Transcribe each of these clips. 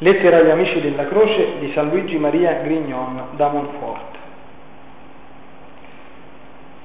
Lettera agli amici della croce di San Luigi Maria Grignon da Montfort.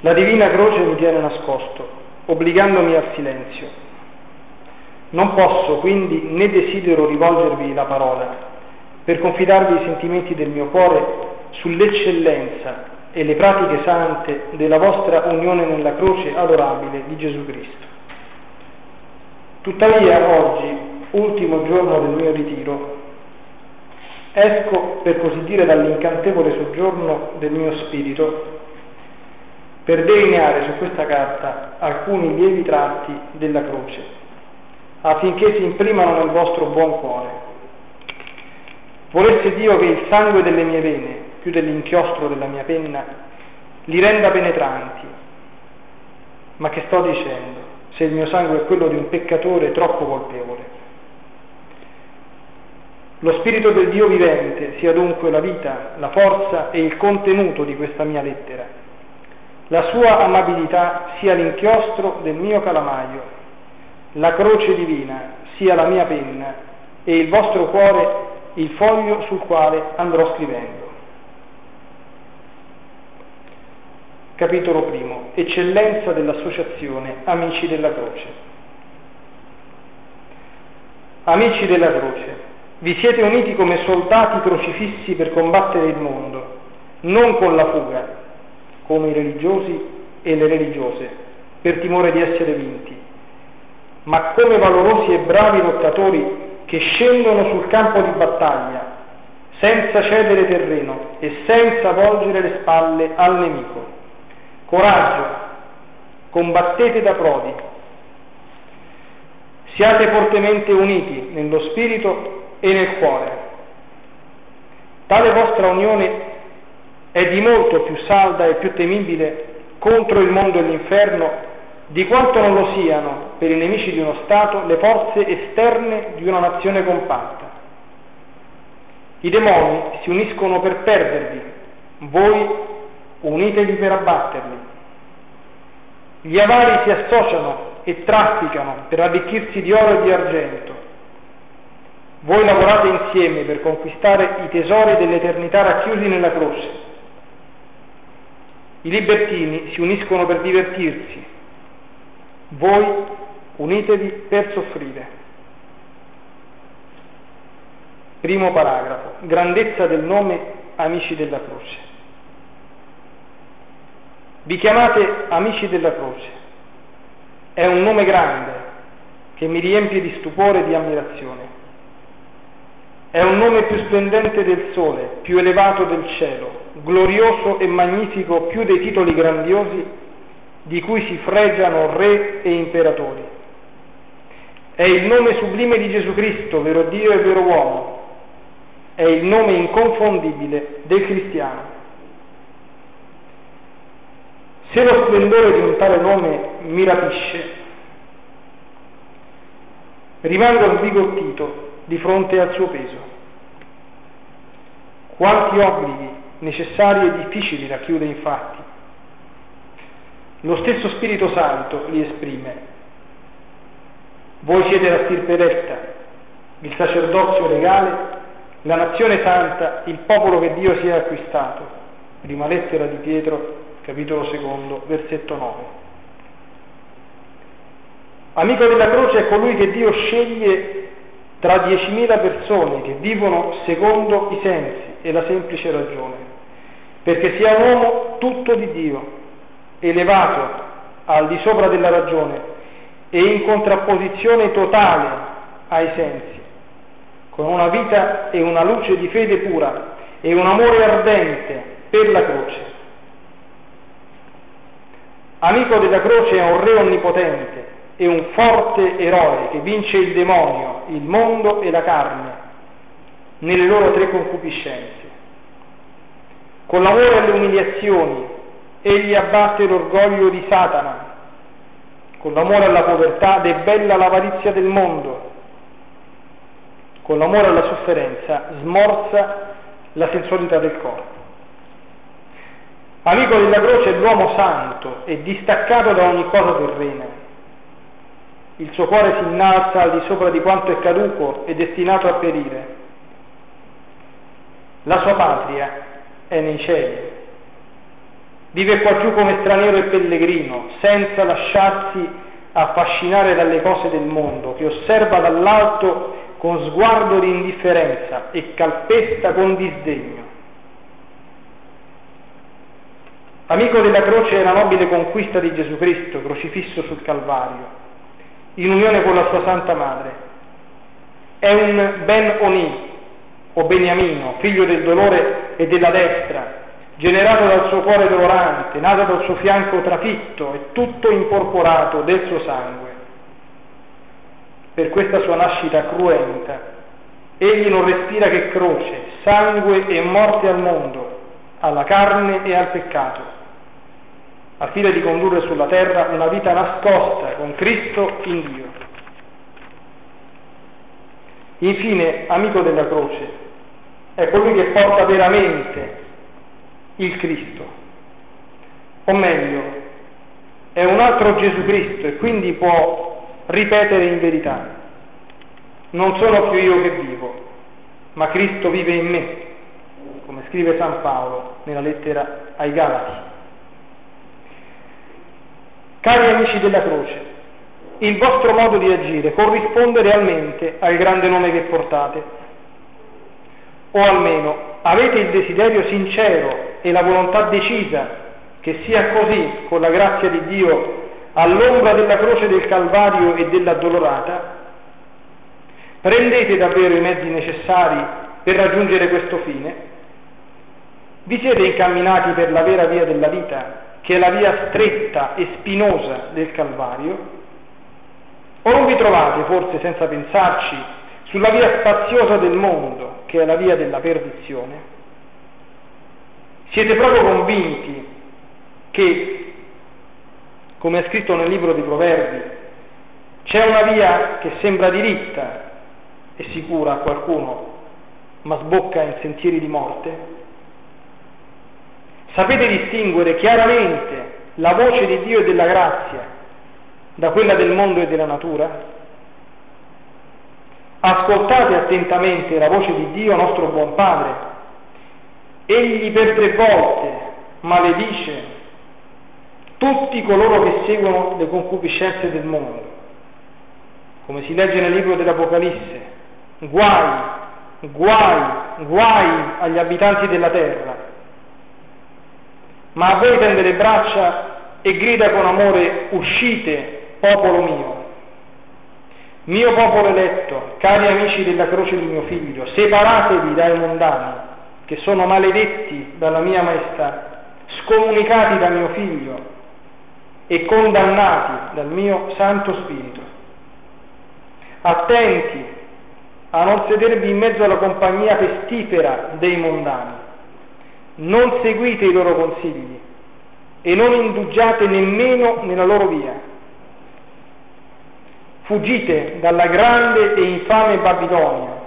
La divina croce mi tiene nascosto, obbligandomi al silenzio. Non posso quindi né desidero rivolgervi la parola per confidarvi i sentimenti del mio cuore sull'eccellenza e le pratiche sante della vostra unione nella croce adorabile di Gesù Cristo. Tuttavia oggi ultimo giorno del mio ritiro, esco per così dire dall'incantevole soggiorno del mio spirito per delineare su questa carta alcuni lievi tratti della croce, affinché si imprimano nel vostro buon cuore. Volesse Dio che il sangue delle mie vene, più dell'inchiostro della mia penna, li renda penetranti. Ma che sto dicendo, se il mio sangue è quello di un peccatore troppo colpevole? Lo Spirito del Dio vivente sia dunque la vita, la forza e il contenuto di questa mia lettera. La sua amabilità sia l'inchiostro del mio calamaio, la croce divina sia la mia penna e il vostro cuore il foglio sul quale andrò scrivendo. Capitolo primo. Eccellenza dell'associazione Amici della Croce. Amici della Croce, vi siete uniti come soldati crocifissi per combattere il mondo, non con la fuga, come i religiosi e le religiose, per timore di essere vinti, ma come valorosi e bravi lottatori che scendono sul campo di battaglia, senza cedere terreno e senza volgere le spalle al nemico. Coraggio, combattete da prodi, siate fortemente uniti nello spirito e nel cuore. Tale vostra unione è di molto più salda e più temibile contro il mondo e l'inferno di quanto non lo siano per i nemici di uno Stato le forze esterne di una nazione compatta. I demoni si uniscono per perdervi, voi unitevi per abbatterli. Gli avari si associano e trafficano per arricchirsi di oro e di argento. Voi lavorate insieme per conquistare i tesori dell'eternità racchiusi nella croce. I libertini si uniscono per divertirsi. Voi unitevi per soffrire. Primo paragrafo. Grandezza del nome amici della croce. Vi chiamate amici della croce. È un nome grande che mi riempie di stupore e di ammirazione. È un nome più splendente del sole, più elevato del cielo, glorioso e magnifico più dei titoli grandiosi di cui si fregiano re e imperatori. È il nome sublime di Gesù Cristo, vero Dio e vero uomo. È il nome inconfondibile del cristiano. Se lo splendore di un tale nome mi rapisce, rimango sbigottito di fronte al suo peso. Quanti obblighi necessari e difficili racchiude infatti. Lo stesso Spirito Santo li esprime. Voi siete la stirpe retta, il sacerdozio legale, la nazione santa, il popolo che Dio si è acquistato. Prima lettera di Pietro, capitolo secondo, versetto 9. Amico della croce è colui che Dio sceglie tra diecimila persone che vivono secondo i sensi e la semplice ragione, perché sia un uomo tutto di Dio, elevato al di sopra della ragione e in contrapposizione totale ai sensi, con una vita e una luce di fede pura e un amore ardente per la croce. Amico della croce è un re onnipotente, è un forte eroe che vince il demonio, il mondo e la carne nelle loro tre concupiscenze. Con l'amore alle umiliazioni egli abbatte l'orgoglio di Satana, con l'amore alla povertà debella l'avarizia del mondo, con l'amore alla sofferenza smorza la sensualità del corpo. Amico della croce è l'uomo santo e distaccato da ogni cosa terrena il suo cuore si innalza al di sopra di quanto è caduco e destinato a perire. la sua patria è nei cieli. Vive qua giù come straniero e pellegrino, senza lasciarsi affascinare dalle cose del mondo, che osserva dall'alto con sguardo di indifferenza e calpesta con disdegno. Amico della croce è la nobile conquista di Gesù Cristo, crocifisso sul Calvario, in unione con la sua Santa Madre. È un Ben Oni, o Beniamino, figlio del dolore e della destra, generato dal suo cuore dolorante, nato dal suo fianco trafitto e tutto incorporato del suo sangue. Per questa sua nascita cruenta, egli non respira che croce, sangue e morte al mondo, alla carne e al peccato, al fine di condurre sulla terra una vita nascosta con Cristo in Dio. Infine, amico della croce, è colui che porta veramente il Cristo, o meglio, è un altro Gesù Cristo e quindi può ripetere in verità, non sono più io che vivo, ma Cristo vive in me, come scrive San Paolo nella lettera ai Galati. Cari amici della croce, il vostro modo di agire corrisponde realmente al grande nome che portate o almeno avete il desiderio sincero e la volontà decisa che sia così, con la grazia di Dio, all'ombra della croce del Calvario e dell'addolorata? Prendete davvero i mezzi necessari per raggiungere questo fine? Vi siete incamminati per la vera via della vita, che è la via stretta e spinosa del Calvario? O non vi trovate, forse senza pensarci, sulla via spaziosa del mondo, che è la via della perdizione, siete proprio convinti che, come è scritto nel libro dei Proverbi, c'è una via che sembra diritta e sicura a qualcuno, ma sbocca in sentieri di morte? Sapete distinguere chiaramente la voce di Dio e della grazia da quella del mondo e della natura? Ascoltate attentamente la voce di Dio, nostro buon Padre. Egli per tre volte maledice tutti coloro che seguono le concupiscenze del mondo. Come si legge nel libro dell'Apocalisse, guai, guai, guai agli abitanti della terra. Ma a voi tende le braccia e grida con amore, uscite, popolo mio. Mio popolo eletto, cari amici della croce di mio figlio, separatevi dai mondani, che sono maledetti dalla mia maestà, scomunicati da mio figlio e condannati dal mio Santo Spirito. Attenti a non sedervi in mezzo alla compagnia pestifera dei mondani. Non seguite i loro consigli e non indugiate nemmeno nella loro via Fuggite dalla grande e infame Babilonia,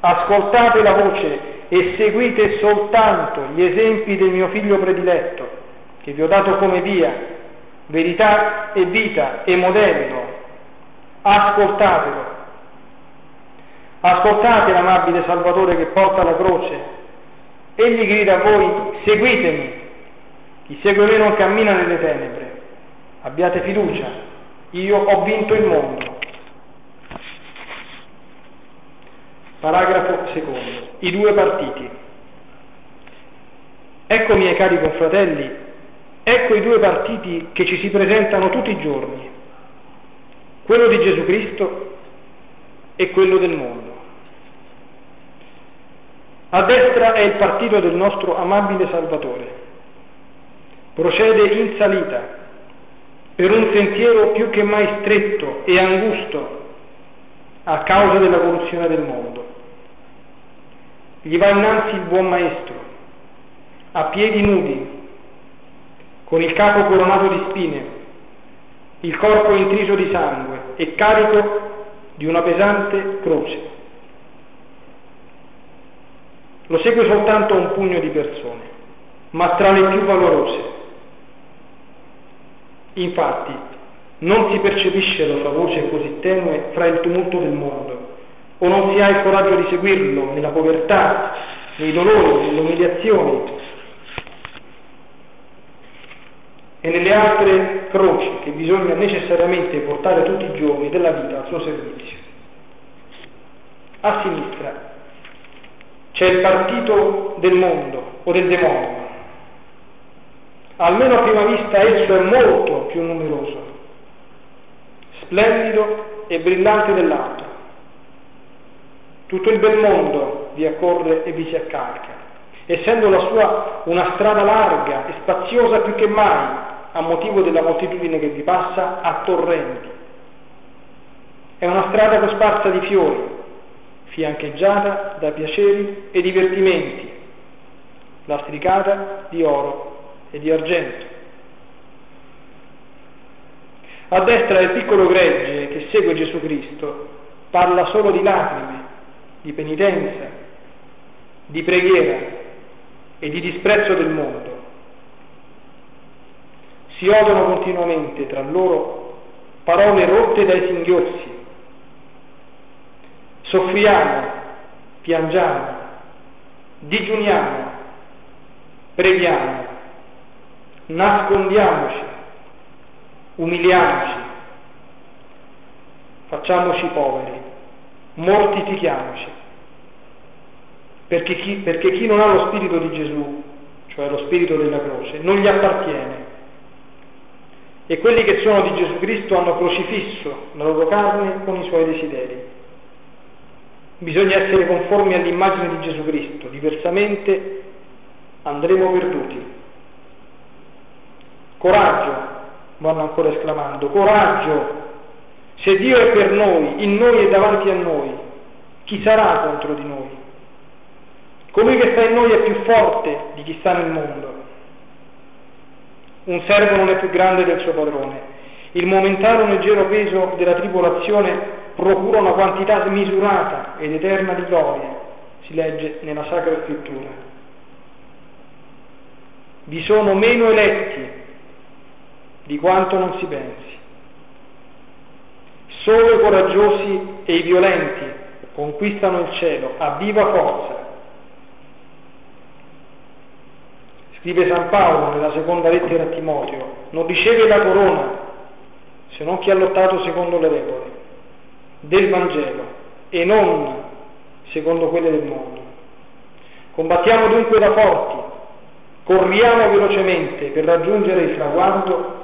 ascoltate la voce e seguite soltanto gli esempi del mio figlio prediletto, che vi ho dato come via, verità e vita e modello. Ascoltatelo. Ascoltate l'amabile Salvatore che porta la croce. Egli grida a voi, seguitemi. Chi segue me non cammina nelle tenebre. Abbiate fiducia, io ho vinto il mondo. Paragrafo secondo. I due partiti. Ecco, miei cari confratelli, ecco i due partiti che ci si presentano tutti i giorni, quello di Gesù Cristo e quello del mondo. A destra è il partito del nostro amabile Salvatore. Procede in salita per un sentiero più che mai stretto e angusto a causa della corruzione del mondo. Gli va innanzi il buon maestro, a piedi nudi, con il capo coronato di spine, il corpo intriso di sangue e carico di una pesante croce. Lo segue soltanto un pugno di persone, ma tra le più valorose. Infatti, non si percepisce la sua voce così tenue fra il tumulto del mondo o non si ha il coraggio di seguirlo nella povertà, nei dolori, nelle umiliazioni e nelle altre croci che bisogna necessariamente portare tutti i giorni della vita al suo servizio. A sinistra c'è il partito del mondo o del demonio. Almeno a prima vista esso è molto più numeroso, splendido e brillante dell'altro. Tutto il bel mondo vi accorre e vi si accalca, essendo la sua una strada larga e spaziosa più che mai a motivo della moltitudine che vi passa, a torrenti. È una strada cosparsa di fiori, fiancheggiata da piaceri e divertimenti, lastricata di oro e di argento. A destra il piccolo gregge che segue Gesù Cristo parla solo di lacrime, di penitenza, di preghiera e di disprezzo del mondo si odono continuamente tra loro parole rotte dai singhiozzi. Soffriamo, piangiamo, digiuniamo, preghiamo, nascondiamoci, umiliamoci, facciamoci poveri, mortifichiamoci. Perché chi, perché chi non ha lo spirito di Gesù, cioè lo spirito della croce, non gli appartiene e quelli che sono di Gesù Cristo hanno crocifisso la loro carne con i suoi desideri. Bisogna essere conformi all'immagine di Gesù Cristo, diversamente andremo perduti. Coraggio, vanno ancora esclamando, coraggio, se Dio è per noi, in noi e davanti a noi, chi sarà contro di noi? Colui che sta in noi è più forte di chi sta nel mondo. Un servo non è più grande del suo padrone. Il momentaneo leggero peso della tribolazione procura una quantità smisurata ed eterna di gloria, si legge nella Sacra Scrittura. Vi sono meno eletti di quanto non si pensi. Solo i coraggiosi e i violenti conquistano il cielo a viva forza Scrive San Paolo nella seconda lettera a Timoteo, non riceve la corona se non chi ha lottato secondo le regole del Vangelo e non secondo quelle del mondo. Combattiamo dunque da forti, corriamo velocemente per raggiungere il traguardo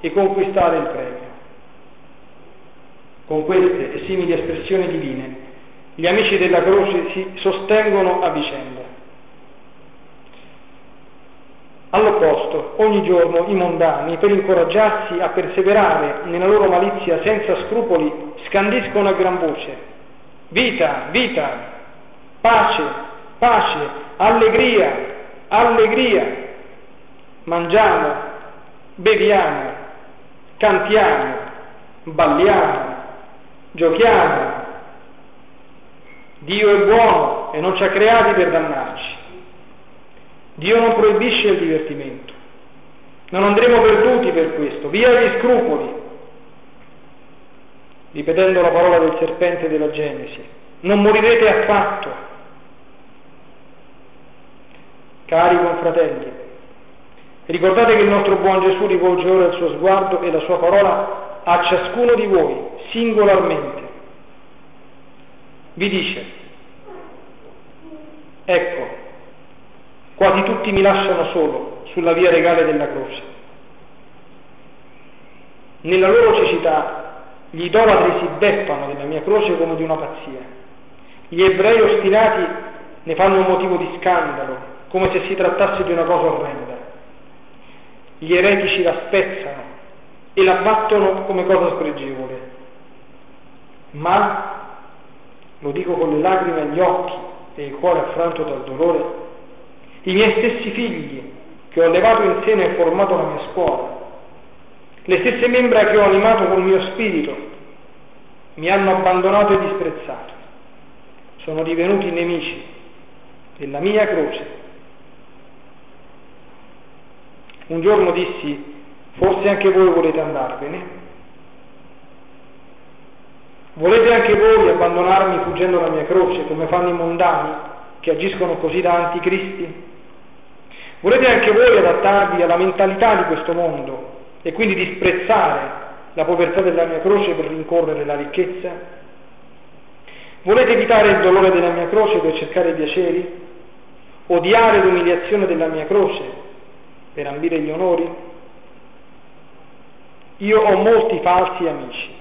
e conquistare il premio. Con queste e simili espressioni divine, gli amici della croce si sostengono a vicenda. All'opposto, ogni giorno i mondani, per incoraggiarsi a perseverare nella loro malizia senza scrupoli, scandiscono a gran voce vita, vita, pace, pace, allegria, allegria. Mangiamo, beviamo, cantiamo, balliamo, giochiamo. Dio è buono e non ci ha creati per dannarci. Dio non proibisce il divertimento. Non andremo perduti per questo. Via gli scrupoli. Ripetendo la parola del serpente della Genesi. Non morirete affatto. Cari confratelli, ricordate che il nostro buon Gesù rivolge ora il suo sguardo e la sua parola a ciascuno di voi, singolarmente. Vi dice, ecco, Quasi tutti mi lasciano solo sulla via regale della croce. Nella loro cecità gli idolatri si beffano della mia croce come di una pazzia. Gli ebrei ostinati ne fanno un motivo di scandalo, come se si trattasse di una cosa orrenda. Gli eretici la spezzano e la battono come cosa spregevole. Ma, lo dico con le lacrime agli occhi e il cuore affranto dal dolore, i miei stessi figli che ho allevato in seno e formato la mia scuola, le stesse membra che ho animato col mio spirito, mi hanno abbandonato e disprezzato, sono divenuti nemici della mia croce. Un giorno dissi, forse anche voi volete andarvene? Volete anche voi abbandonarmi fuggendo la mia croce come fanno i mondani? che agiscono così da anticristi? Volete anche voi adattarvi alla mentalità di questo mondo e quindi disprezzare la povertà della mia croce per rincorrere la ricchezza? Volete evitare il dolore della mia croce per cercare i piaceri? Odiare l'umiliazione della mia croce per ambire gli onori? Io ho molti falsi amici.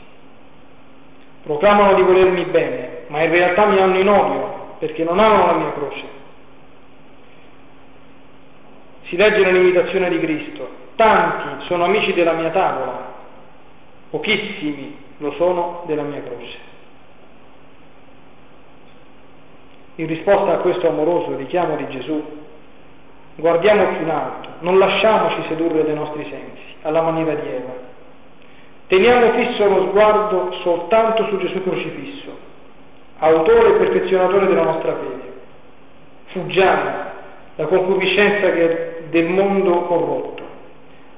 Proclamano di volermi bene, ma in realtà mi hanno in odio perché non amano la mia croce. Si legge nell'imitazione di Cristo, tanti sono amici della mia tavola, pochissimi lo sono della mia croce. In risposta a questo amoroso richiamo di Gesù, guardiamo più in alto, non lasciamoci sedurre dai nostri sensi, alla maniera di Eva. Teniamo fisso lo sguardo soltanto su Gesù crocifisso, autore e perfezionatore della nostra fede. Fuggiamo la concupiscenza del mondo corrotto.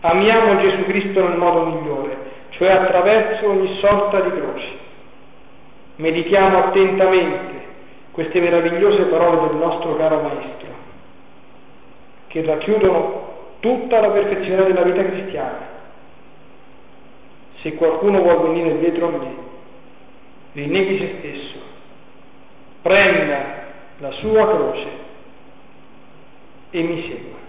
Amiamo Gesù Cristo nel modo migliore, cioè attraverso ogni sorta di croce. Meditiamo attentamente queste meravigliose parole del nostro caro Maestro, che racchiudono tutta la perfezione della vita cristiana. Se qualcuno vuole venire dietro a me, rinneghi se stesso, prenda la sua croce e mi segua.